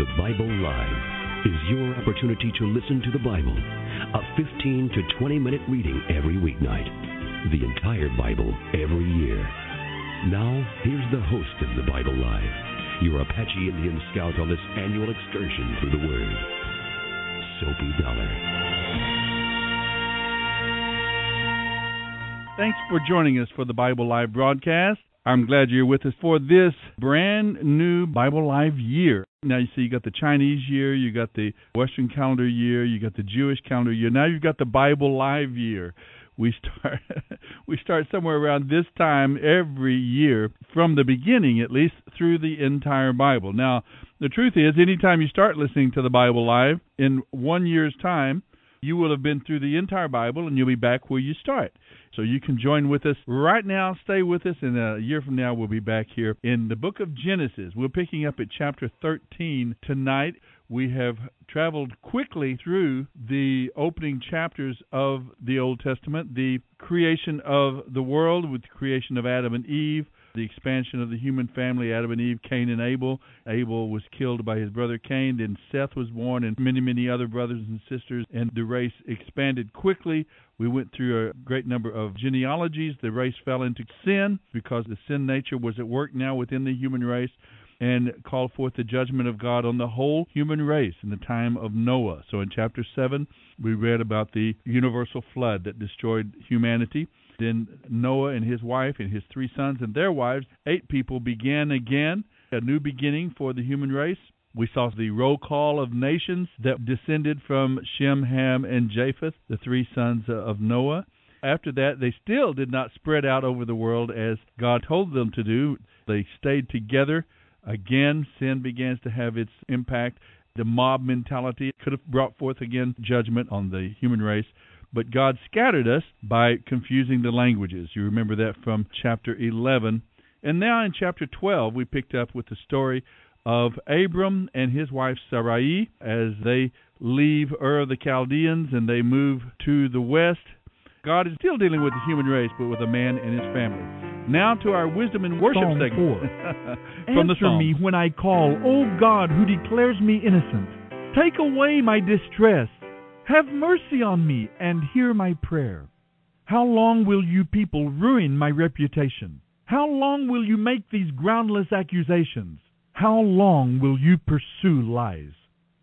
The Bible Live is your opportunity to listen to the Bible, a 15 to 20 minute reading every weeknight, the entire Bible every year. Now, here's the host of the Bible Live, your Apache Indian scout on this annual excursion through the Word, Sophie Dollar. Thanks for joining us for the Bible Live broadcast. I'm glad you're with us for this brand new Bible Live year. Now you see you got the Chinese year, you got the Western calendar year, you got the Jewish calendar year. Now you've got the Bible Live year. We start we start somewhere around this time every year from the beginning at least through the entire Bible. Now, the truth is anytime you start listening to the Bible Live in 1 year's time, you will have been through the entire Bible and you'll be back where you start. So you can join with us right now. Stay with us, and uh, a year from now, we'll be back here in the book of Genesis. We're picking up at chapter 13 tonight. We have traveled quickly through the opening chapters of the Old Testament, the creation of the world with the creation of Adam and Eve, the expansion of the human family, Adam and Eve, Cain and Abel. Abel was killed by his brother Cain, then Seth was born, and many, many other brothers and sisters, and the race expanded quickly. We went through a great number of genealogies. The race fell into sin because the sin nature was at work now within the human race and called forth the judgment of God on the whole human race in the time of Noah. So in chapter 7, we read about the universal flood that destroyed humanity. Then Noah and his wife and his three sons and their wives, eight people, began again a new beginning for the human race. We saw the roll call of nations that descended from Shem, Ham, and Japheth, the three sons of Noah. After that, they still did not spread out over the world as God told them to do. They stayed together. Again, sin begins to have its impact. The mob mentality could have brought forth again judgment on the human race. But God scattered us by confusing the languages. You remember that from chapter 11. And now in chapter 12, we picked up with the story of Abram and his wife Sarai as they leave Ur of the Chaldeans and they move to the west. God is still dealing with the human race, but with a man and his family. Now to our wisdom and worship Psalm segment. 4. From the Answer Psalms. me when I call, O God who declares me innocent. Take away my distress. Have mercy on me and hear my prayer. How long will you people ruin my reputation? How long will you make these groundless accusations? How long will you pursue lies?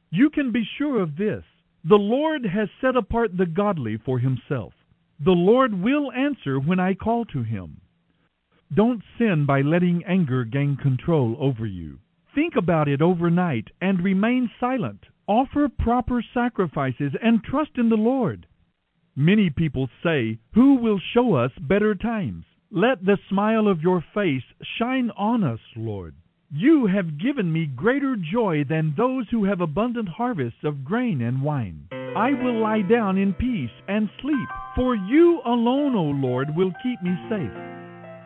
You can be sure of this. The Lord has set apart the godly for himself. The Lord will answer when I call to him. Don't sin by letting anger gain control over you. Think about it overnight and remain silent. Offer proper sacrifices and trust in the Lord. Many people say, Who will show us better times? Let the smile of your face shine on us, Lord. You have given me greater joy than those who have abundant harvests of grain and wine. I will lie down in peace and sleep, for you alone, O Lord, will keep me safe.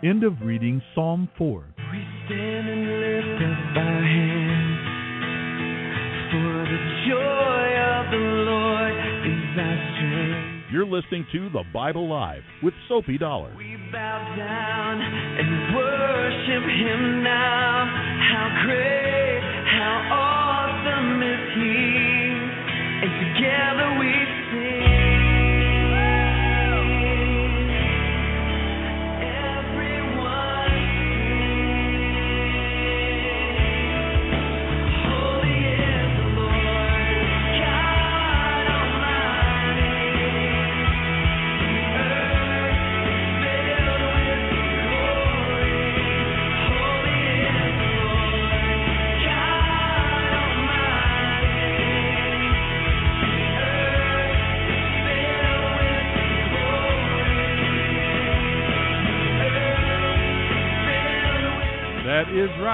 End of reading Psalm 4. You're listening to The Bible Live with Sophie Dollar. We bow down and worship Him now. How great, how awesome is He,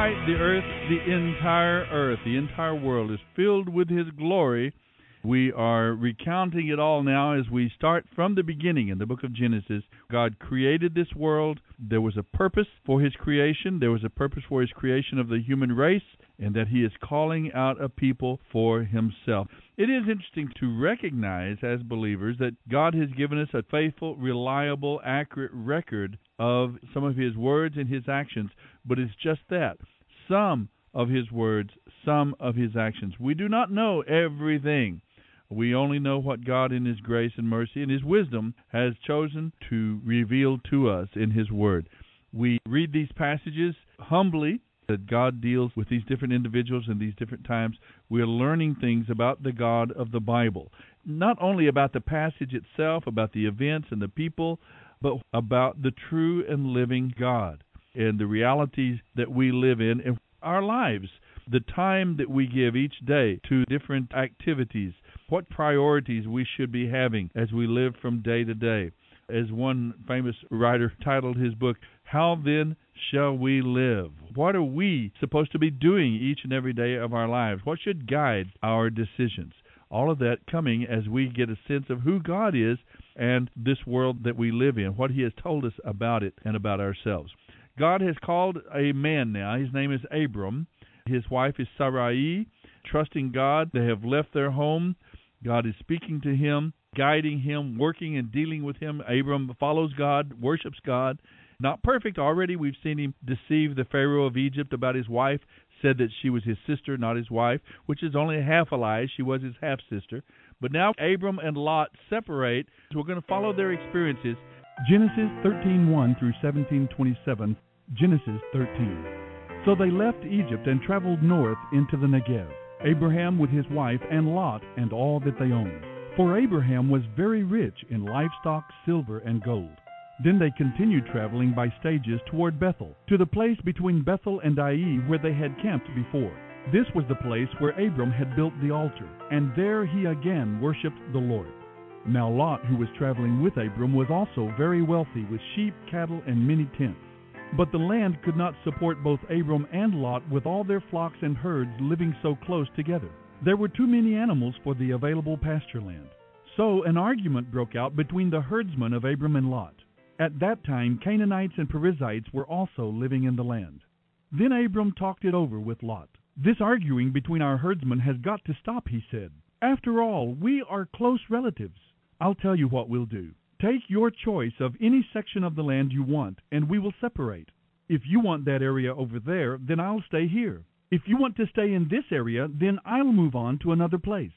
The earth, the entire earth, the entire world is filled with His glory. We are recounting it all now as we start from the beginning in the book of Genesis. God created this world. There was a purpose for His creation. There was a purpose for His creation of the human race, and that He is calling out a people for Himself. It is interesting to recognize as believers that God has given us a faithful, reliable, accurate record of some of His words and His actions, but it's just that. Some of His words, some of His actions. We do not know everything. We only know what God, in His grace and mercy and His wisdom, has chosen to reveal to us in His Word. We read these passages humbly that God deals with these different individuals in these different times. We are learning things about the God of the Bible. Not only about the passage itself, about the events and the people, but about the true and living God and the realities that we live in in our lives. The time that we give each day to different activities, what priorities we should be having as we live from day to day. As one famous writer titled his book, How Then Shall We Live? What are we supposed to be doing each and every day of our lives? What should guide our decisions? All of that coming as we get a sense of who God is and this world that we live in, what He has told us about it and about ourselves. God has called a man now. His name is Abram. His wife is Sarai. Trusting God, they have left their home. God is speaking to him, guiding him, working and dealing with him. Abram follows God, worships God. Not perfect already. We've seen him deceive the Pharaoh of Egypt about his wife, said that she was his sister, not his wife, which is only half a lie. She was his half sister. But now Abram and Lot separate. So we're going to follow their experiences. Genesis 13:1 through 17:27. Genesis 13. So they left Egypt and traveled north into the Negev. Abraham with his wife and Lot and all that they owned. For Abraham was very rich in livestock, silver, and gold. Then they continued traveling by stages toward Bethel, to the place between Bethel and Ai where they had camped before. This was the place where Abram had built the altar, and there he again worshipped the Lord. Now Lot, who was traveling with Abram, was also very wealthy with sheep, cattle, and many tents. But the land could not support both Abram and Lot with all their flocks and herds living so close together. There were too many animals for the available pasture land. So an argument broke out between the herdsmen of Abram and Lot. At that time, Canaanites and Perizzites were also living in the land. Then Abram talked it over with Lot. This arguing between our herdsmen has got to stop, he said. After all, we are close relatives. I'll tell you what we'll do. Take your choice of any section of the land you want, and we will separate. If you want that area over there, then I'll stay here. If you want to stay in this area, then I'll move on to another place.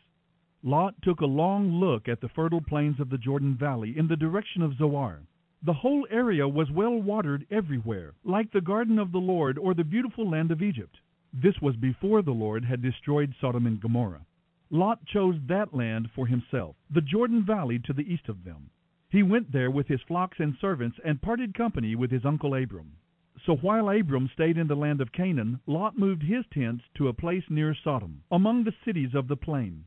Lot took a long look at the fertile plains of the Jordan Valley in the direction of Zoar. The whole area was well watered everywhere, like the garden of the Lord or the beautiful land of Egypt. This was before the Lord had destroyed Sodom and Gomorrah. Lot chose that land for himself, the Jordan Valley to the east of them. He went there with his flocks and servants and parted company with his uncle Abram. So while Abram stayed in the land of Canaan, Lot moved his tents to a place near Sodom, among the cities of the plain.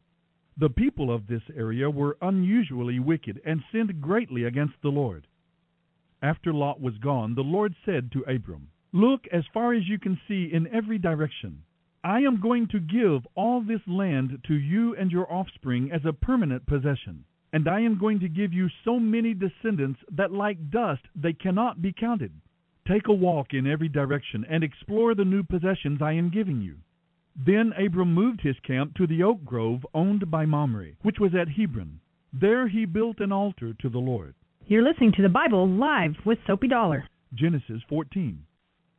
The people of this area were unusually wicked and sinned greatly against the Lord. After Lot was gone, the Lord said to Abram, Look as far as you can see in every direction. I am going to give all this land to you and your offspring as a permanent possession. And I am going to give you so many descendants that like dust they cannot be counted. Take a walk in every direction and explore the new possessions I am giving you. Then Abram moved his camp to the oak grove owned by Mamre, which was at Hebron. There he built an altar to the Lord. You're listening to the Bible live with Sophie Dollar. Genesis 14.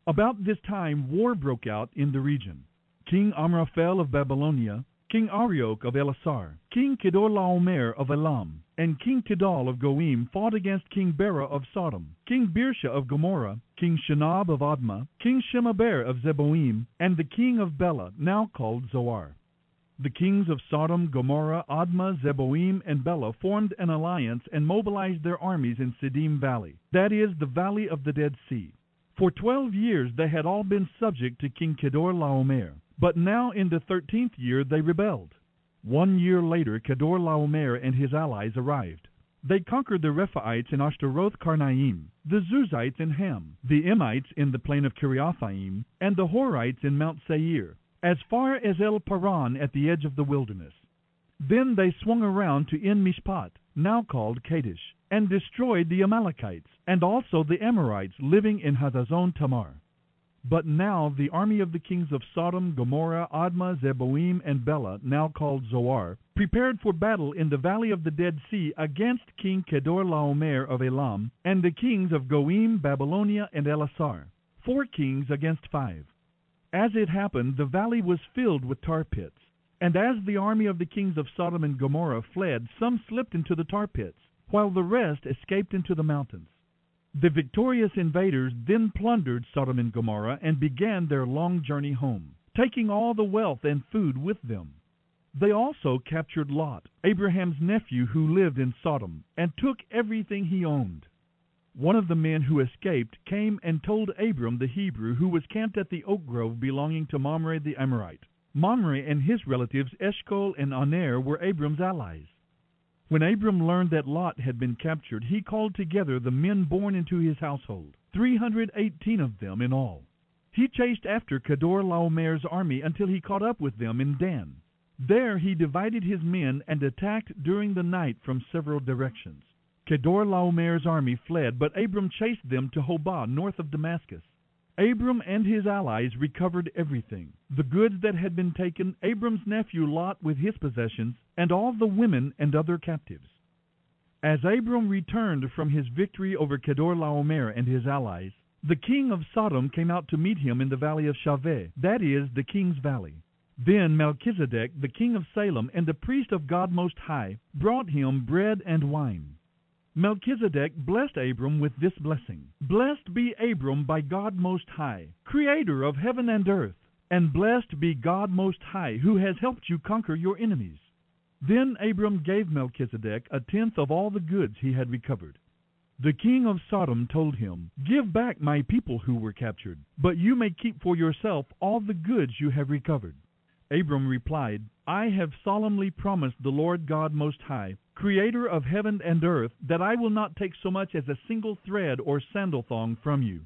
About this time, war broke out in the region. King Amraphel of Babylonia, King Arioch of Elasar, King Kedorlaomer of Elam, and King Tidal of Goim fought against King Bera of Sodom, King Birsha of Gomorrah, King Shinab of Admah, King Shemeber of Zeboim, and the king of Bela, now called Zoar. The kings of Sodom, Gomorrah, Admah, Zeboim, and Bela formed an alliance and mobilized their armies in Siddim Valley, that is, the valley of the Dead Sea. For twelve years they had all been subject to King Kedorlaomer, but now in the thirteenth year they rebelled. One year later Kedorlaomer and his allies arrived. They conquered the Rephaites in Ashtaroth Karnaim, the Zuzites in Ham, the Emites in the plain of Kiriathaim, and the Horites in Mount Seir, as far as El Paran at the edge of the wilderness. Then they swung around to En Mishpat, now called Kadesh, and destroyed the Amalekites, and also the Amorites living in Hazazon Tamar. But now the army of the kings of Sodom, Gomorrah, Admah, Zeboim, and Bela, now called Zoar, prepared for battle in the valley of the Dead Sea against King Kedorlaomer of Elam and the kings of Goim, Babylonia, and Elasar, four kings against five. As it happened, the valley was filled with tar pits, and as the army of the kings of Sodom and Gomorrah fled, some slipped into the tar pits, while the rest escaped into the mountains. The victorious invaders then plundered Sodom and Gomorrah and began their long journey home, taking all the wealth and food with them. They also captured Lot, Abraham's nephew who lived in Sodom, and took everything he owned. One of the men who escaped came and told Abram the Hebrew who was camped at the oak grove belonging to Mamre the Amorite. Mamre and his relatives Eshcol and Aner were Abram's allies. When Abram learned that Lot had been captured, he called together the men born into his household, 318 of them in all. He chased after Kedorlaomer's army until he caught up with them in Dan. There he divided his men and attacked during the night from several directions. Kedorlaomer's army fled, but Abram chased them to Hobah, north of Damascus. Abram and his allies recovered everything the goods that had been taken, Abram's nephew Lot with his possessions, and all the women and other captives. As Abram returned from his victory over Kedorlaomer and his allies, the king of Sodom came out to meet him in the valley of Shaveh, that is, the king's valley. Then Melchizedek, the king of Salem, and the priest of God Most High, brought him bread and wine. Melchizedek blessed Abram with this blessing Blessed be Abram by God Most High, creator of heaven and earth, and blessed be God Most High, who has helped you conquer your enemies. Then Abram gave Melchizedek a tenth of all the goods he had recovered. The king of Sodom told him, Give back my people who were captured, but you may keep for yourself all the goods you have recovered. Abram replied, I have solemnly promised the Lord God Most High, creator of heaven and earth, that I will not take so much as a single thread or sandal thong from you.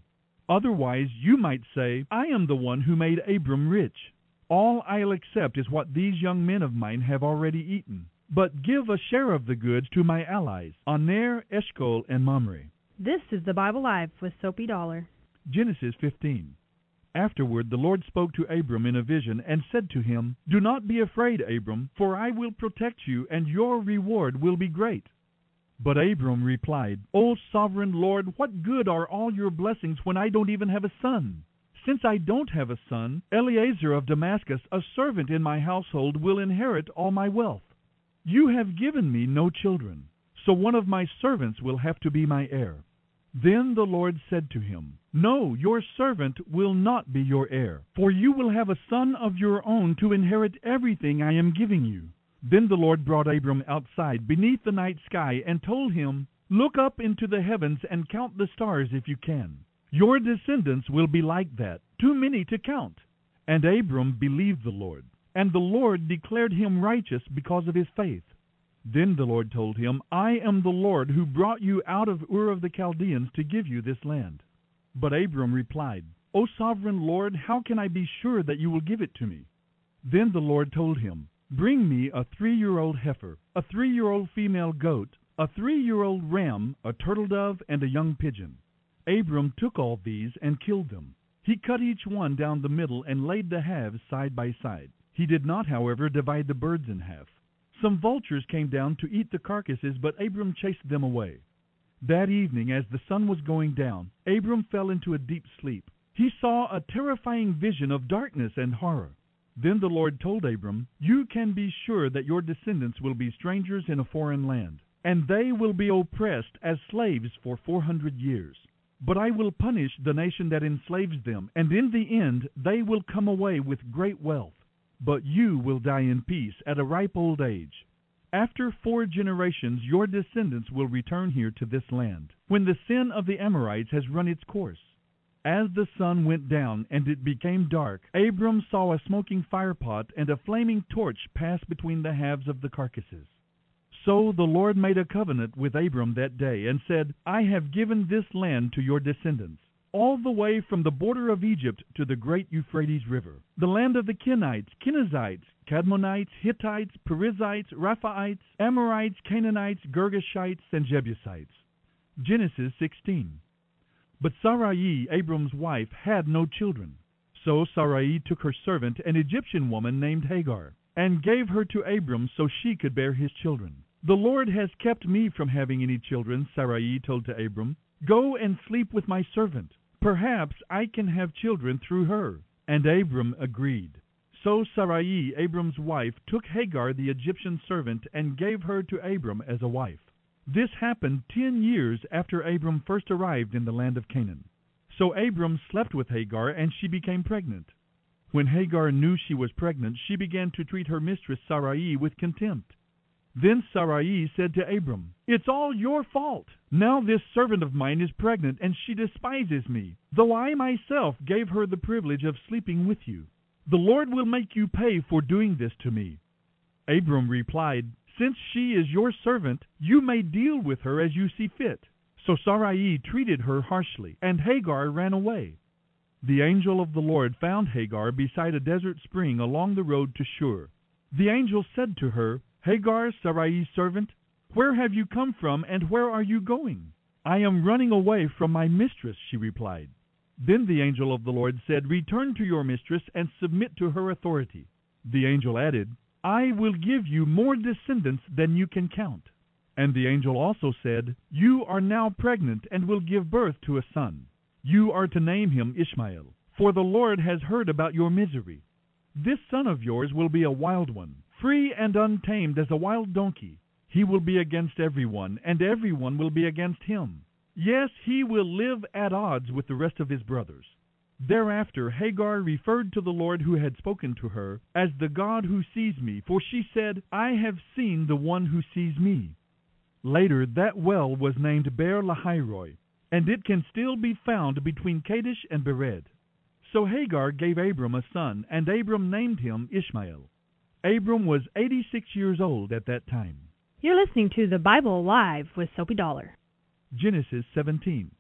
Otherwise, you might say, I am the one who made Abram rich. All I'll accept is what these young men of mine have already eaten. But give a share of the goods to my allies, Aner, Eshcol, and Mamre. This is the Bible Live with Sophie Dollar. Genesis 15. Afterward the Lord spoke to Abram in a vision and said to him, Do not be afraid, Abram, for I will protect you, and your reward will be great. But Abram replied, O sovereign Lord, what good are all your blessings when I don't even have a son? Since I don't have a son, Eliezer of Damascus, a servant in my household, will inherit all my wealth. You have given me no children, so one of my servants will have to be my heir. Then the Lord said to him, No, your servant will not be your heir, for you will have a son of your own to inherit everything I am giving you. Then the Lord brought Abram outside beneath the night sky and told him, Look up into the heavens and count the stars if you can. Your descendants will be like that, too many to count. And Abram believed the Lord, and the Lord declared him righteous because of his faith. Then the Lord told him, I am the Lord who brought you out of Ur of the Chaldeans to give you this land. But Abram replied, O sovereign Lord, how can I be sure that you will give it to me? Then the Lord told him, Bring me a three-year-old heifer, a three-year-old female goat, a three-year-old ram, a turtle dove, and a young pigeon. Abram took all these and killed them. He cut each one down the middle and laid the halves side by side. He did not, however, divide the birds in half. Some vultures came down to eat the carcasses, but Abram chased them away. That evening, as the sun was going down, Abram fell into a deep sleep. He saw a terrifying vision of darkness and horror. Then the Lord told Abram, You can be sure that your descendants will be strangers in a foreign land, and they will be oppressed as slaves for four hundred years. But I will punish the nation that enslaves them, and in the end they will come away with great wealth. But you will die in peace at a ripe old age. After four generations your descendants will return here to this land, when the sin of the Amorites has run its course. As the sun went down and it became dark, Abram saw a smoking firepot and a flaming torch pass between the halves of the carcasses. So the Lord made a covenant with Abram that day, and said, I have given this land to your descendants, all the way from the border of Egypt to the great Euphrates River, the land of the Kenites, Kenizzites, Cadmonites, Hittites, Perizzites, Rephaites, Amorites, Canaanites, Girgashites, and Jebusites. Genesis 16. But Sarai, Abram's wife, had no children. So Sarai took her servant, an Egyptian woman named Hagar, and gave her to Abram so she could bear his children. The Lord has kept me from having any children, Sarai told to Abram. Go and sleep with my servant. Perhaps I can have children through her. And Abram agreed. So Sarai, Abram's wife, took Hagar the Egyptian servant and gave her to Abram as a wife. This happened ten years after Abram first arrived in the land of Canaan. So Abram slept with Hagar, and she became pregnant. When Hagar knew she was pregnant, she began to treat her mistress Sarai with contempt. Then Sarai said to Abram, It's all your fault. Now this servant of mine is pregnant, and she despises me, though I myself gave her the privilege of sleeping with you. The Lord will make you pay for doing this to me. Abram replied, since she is your servant, you may deal with her as you see fit. So Sarai treated her harshly, and Hagar ran away. The angel of the Lord found Hagar beside a desert spring along the road to Shur. The angel said to her, Hagar, Sarai's servant, where have you come from, and where are you going? I am running away from my mistress, she replied. Then the angel of the Lord said, Return to your mistress and submit to her authority. The angel added, I will give you more descendants than you can count. And the angel also said, You are now pregnant and will give birth to a son. You are to name him Ishmael, for the Lord has heard about your misery. This son of yours will be a wild one, free and untamed as a wild donkey. He will be against everyone, and everyone will be against him. Yes, he will live at odds with the rest of his brothers. Thereafter Hagar referred to the Lord who had spoken to her as the God who sees me, for she said, I have seen the one who sees me. Later that well was named Beer Lahairoi, and it can still be found between Kadesh and Bered. So Hagar gave Abram a son, and Abram named him Ishmael. Abram was 86 years old at that time. You're listening to the Bible Live with Sophie Dollar. Genesis 17.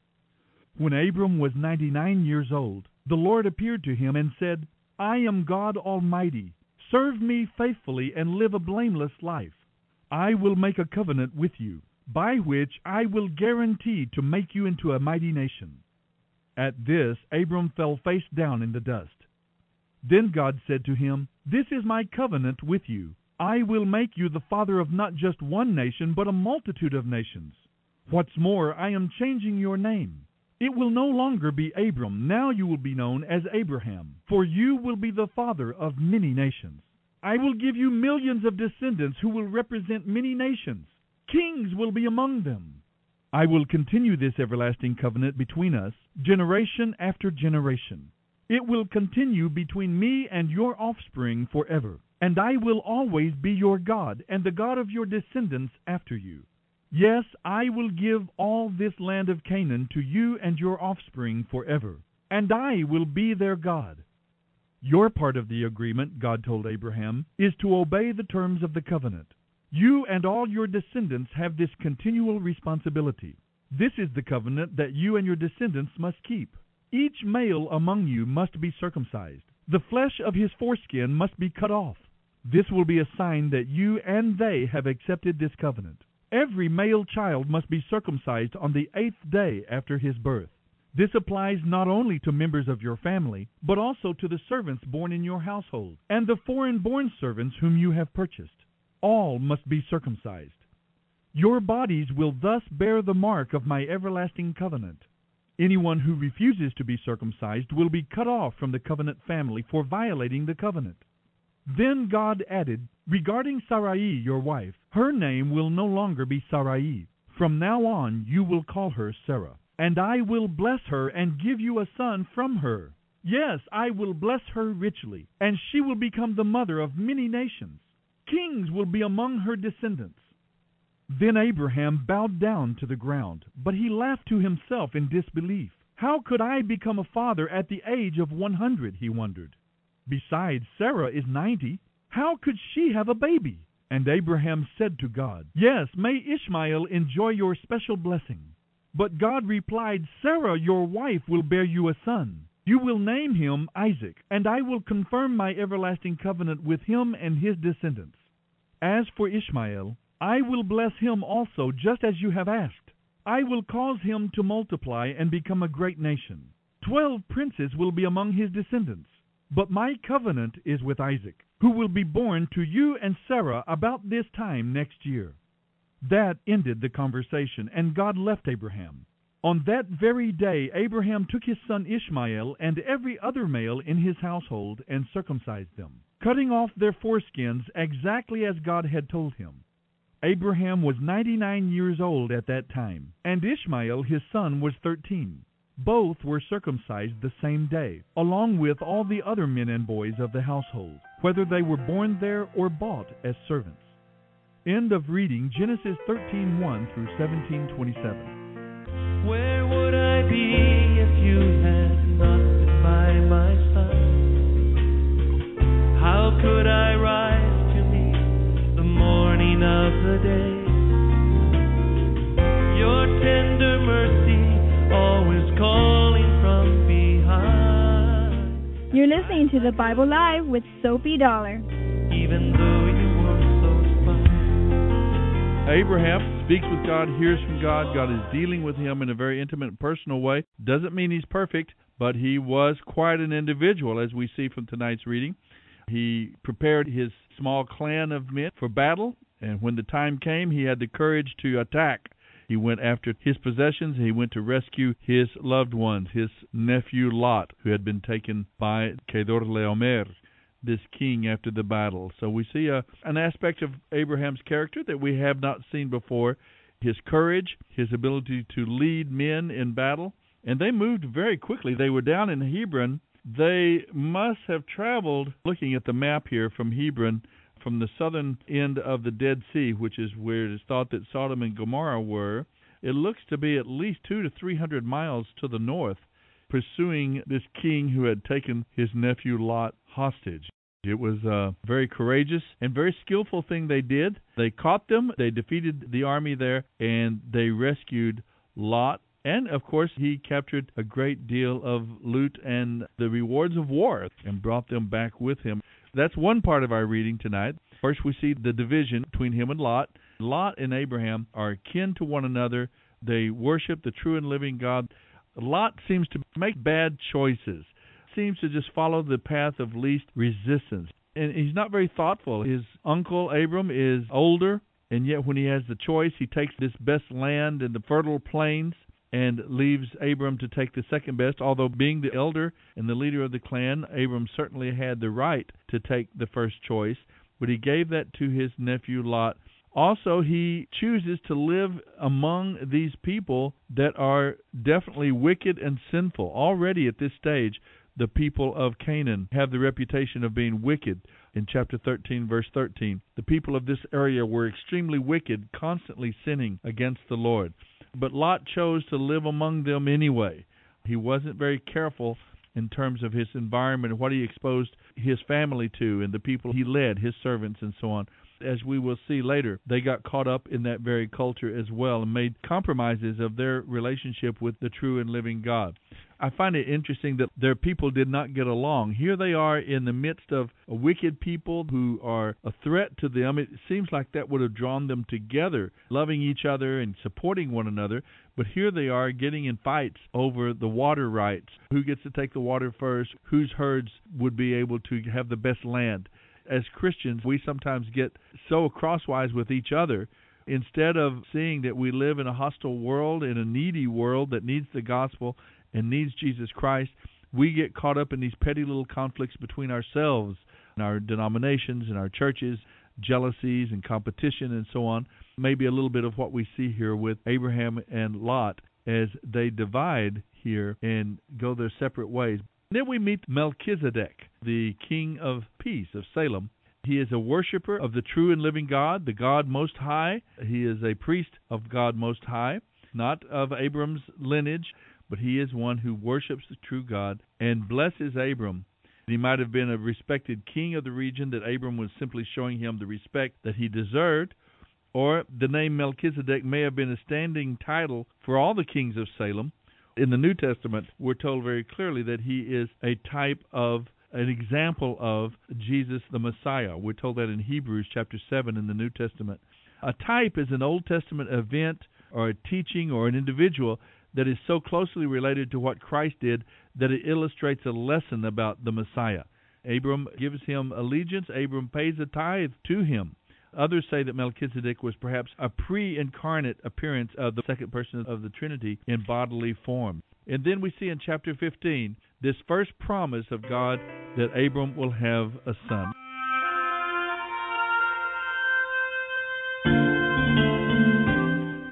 When Abram was ninety nine years old, the Lord appeared to him and said, I am God Almighty. Serve me faithfully and live a blameless life. I will make a covenant with you, by which I will guarantee to make you into a mighty nation. At this, Abram fell face down in the dust. Then God said to him, This is my covenant with you. I will make you the father of not just one nation, but a multitude of nations. What's more, I am changing your name. It will no longer be Abram. Now you will be known as Abraham, for you will be the father of many nations. I will give you millions of descendants who will represent many nations. Kings will be among them. I will continue this everlasting covenant between us, generation after generation. It will continue between me and your offspring forever, and I will always be your God and the God of your descendants after you. Yes, I will give all this land of Canaan to you and your offspring forever, and I will be their God. Your part of the agreement, God told Abraham, is to obey the terms of the covenant. You and all your descendants have this continual responsibility. This is the covenant that you and your descendants must keep. Each male among you must be circumcised. The flesh of his foreskin must be cut off. This will be a sign that you and they have accepted this covenant. Every male child must be circumcised on the eighth day after his birth. This applies not only to members of your family, but also to the servants born in your household, and the foreign born servants whom you have purchased. All must be circumcised. Your bodies will thus bear the mark of my everlasting covenant. Anyone who refuses to be circumcised will be cut off from the covenant family for violating the covenant. Then God added, Regarding Sarai, your wife, her name will no longer be Sarai. From now on you will call her Sarah. And I will bless her and give you a son from her. Yes, I will bless her richly, and she will become the mother of many nations. Kings will be among her descendants. Then Abraham bowed down to the ground, but he laughed to himself in disbelief. How could I become a father at the age of one hundred? he wondered. Besides, Sarah is ninety. How could she have a baby? And Abraham said to God, Yes, may Ishmael enjoy your special blessing. But God replied, Sarah, your wife, will bear you a son. You will name him Isaac, and I will confirm my everlasting covenant with him and his descendants. As for Ishmael, I will bless him also, just as you have asked. I will cause him to multiply and become a great nation. Twelve princes will be among his descendants. But my covenant is with Isaac, who will be born to you and Sarah about this time next year. That ended the conversation, and God left Abraham. On that very day, Abraham took his son Ishmael and every other male in his household and circumcised them, cutting off their foreskins exactly as God had told him. Abraham was 99 years old at that time, and Ishmael, his son, was 13. Both were circumcised the same day, along with all the other men and boys of the household, whether they were born there or bought as servants. End of reading Genesis 13:1 through 17:27. Where would I be if you had not been by my side? How could I rise You're listening to the Bible Live with Sophie Dollar. Even though you were so Abraham speaks with God, hears from God. God is dealing with him in a very intimate and personal way. Doesn't mean he's perfect, but he was quite an individual, as we see from tonight's reading. He prepared his small clan of men for battle, and when the time came, he had the courage to attack. He went after his possessions. He went to rescue his loved ones, his nephew Lot, who had been taken by Kedorlaomer this king after the battle. So we see a, an aspect of Abraham's character that we have not seen before his courage, his ability to lead men in battle. And they moved very quickly. They were down in Hebron. They must have traveled, looking at the map here from Hebron, from the southern end of the Dead Sea, which is where it is thought that Sodom and Gomorrah were. It looks to be at least two to three hundred miles to the north, pursuing this king who had taken his nephew Lot hostage. It was a very courageous and very skillful thing they did. They caught them, they defeated the army there, and they rescued Lot. And of course, he captured a great deal of loot and the rewards of war and brought them back with him. That's one part of our reading tonight. First, we see the division between him and Lot. Lot and Abraham are kin to one another. They worship the true and living God. Lot seems to make bad choices seems to just follow the path of least resistance. And he's not very thoughtful. His uncle Abram is older, and yet when he has the choice, he takes this best land in the fertile plains and leaves Abram to take the second best. Although being the elder and the leader of the clan, Abram certainly had the right to take the first choice, but he gave that to his nephew Lot. Also, he chooses to live among these people that are definitely wicked and sinful. Already at this stage, the people of Canaan have the reputation of being wicked. In chapter 13, verse 13, the people of this area were extremely wicked, constantly sinning against the Lord. But Lot chose to live among them anyway. He wasn't very careful in terms of his environment, and what he exposed his family to, and the people he led, his servants, and so on. As we will see later, they got caught up in that very culture as well and made compromises of their relationship with the true and living God. I find it interesting that their people did not get along. Here they are in the midst of a wicked people who are a threat to them. It seems like that would have drawn them together, loving each other and supporting one another. But here they are getting in fights over the water rights. Who gets to take the water first? Whose herds would be able to have the best land? As Christians, we sometimes get so crosswise with each other instead of seeing that we live in a hostile world, in a needy world that needs the gospel and needs Jesus Christ, we get caught up in these petty little conflicts between ourselves and our denominations and our churches, jealousies and competition and so on. Maybe a little bit of what we see here with Abraham and Lot as they divide here and go their separate ways. Then we meet Melchizedek, the king of peace of Salem. He is a worshiper of the true and living God, the God Most High. He is a priest of God Most High, not of Abram's lineage, but he is one who worships the true God and blesses Abram. He might have been a respected king of the region that Abram was simply showing him the respect that he deserved, or the name Melchizedek may have been a standing title for all the kings of Salem. In the New Testament, we're told very clearly that he is a type of an example of Jesus the Messiah. We're told that in Hebrews chapter 7 in the New Testament. A type is an Old Testament event or a teaching or an individual that is so closely related to what Christ did that it illustrates a lesson about the Messiah. Abram gives him allegiance, Abram pays a tithe to him. Others say that Melchizedek was perhaps a pre incarnate appearance of the second person of the Trinity in bodily form. And then we see in chapter 15 this first promise of God that Abram will have a son.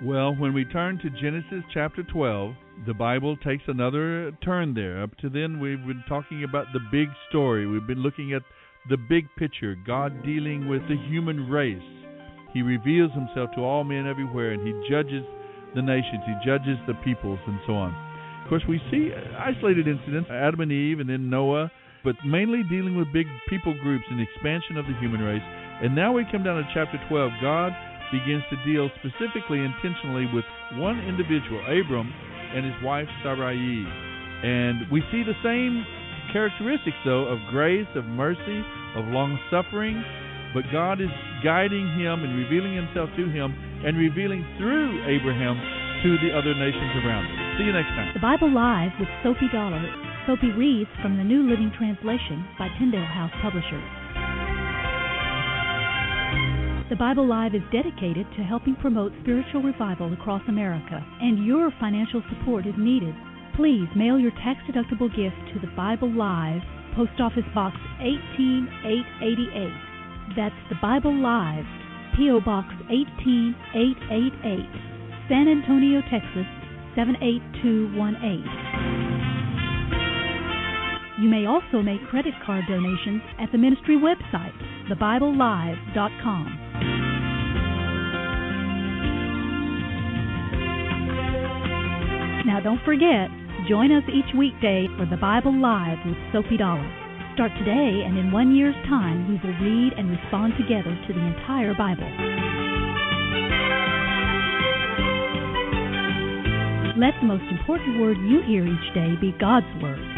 Well, when we turn to Genesis chapter 12, the Bible takes another turn there. Up to then, we've been talking about the big story. We've been looking at the big picture, God dealing with the human race. He reveals himself to all men everywhere, and he judges the nations, he judges the peoples, and so on. Of course, we see isolated incidents, Adam and Eve, and then Noah, but mainly dealing with big people groups and expansion of the human race. And now we come down to chapter 12. God begins to deal specifically, intentionally with one individual, Abram, and his wife Sarai. And we see the same characteristics, though, of grace, of mercy, of long suffering. But God is guiding him and revealing himself to him and revealing through Abraham to the other nations around. Him. See you next time. The Bible Live with Sophie Dollar. Sophie reads from the New Living Translation by Tyndale House Publishers. The Bible Live is dedicated to helping promote spiritual revival across America, and your financial support is needed. Please mail your tax deductible gift to the Bible Live, Post Office Box 18888. That's the Bible Live, P.O. Box 18888, San Antonio, Texas 78218. You may also make credit card donations at the ministry website, thebiblelive.com. Now don't forget, join us each weekday for the Bible Live with Sophie Dollar. Start today, and in one year's time, we will read and respond together to the entire Bible. Let the most important word you hear each day be God's Word.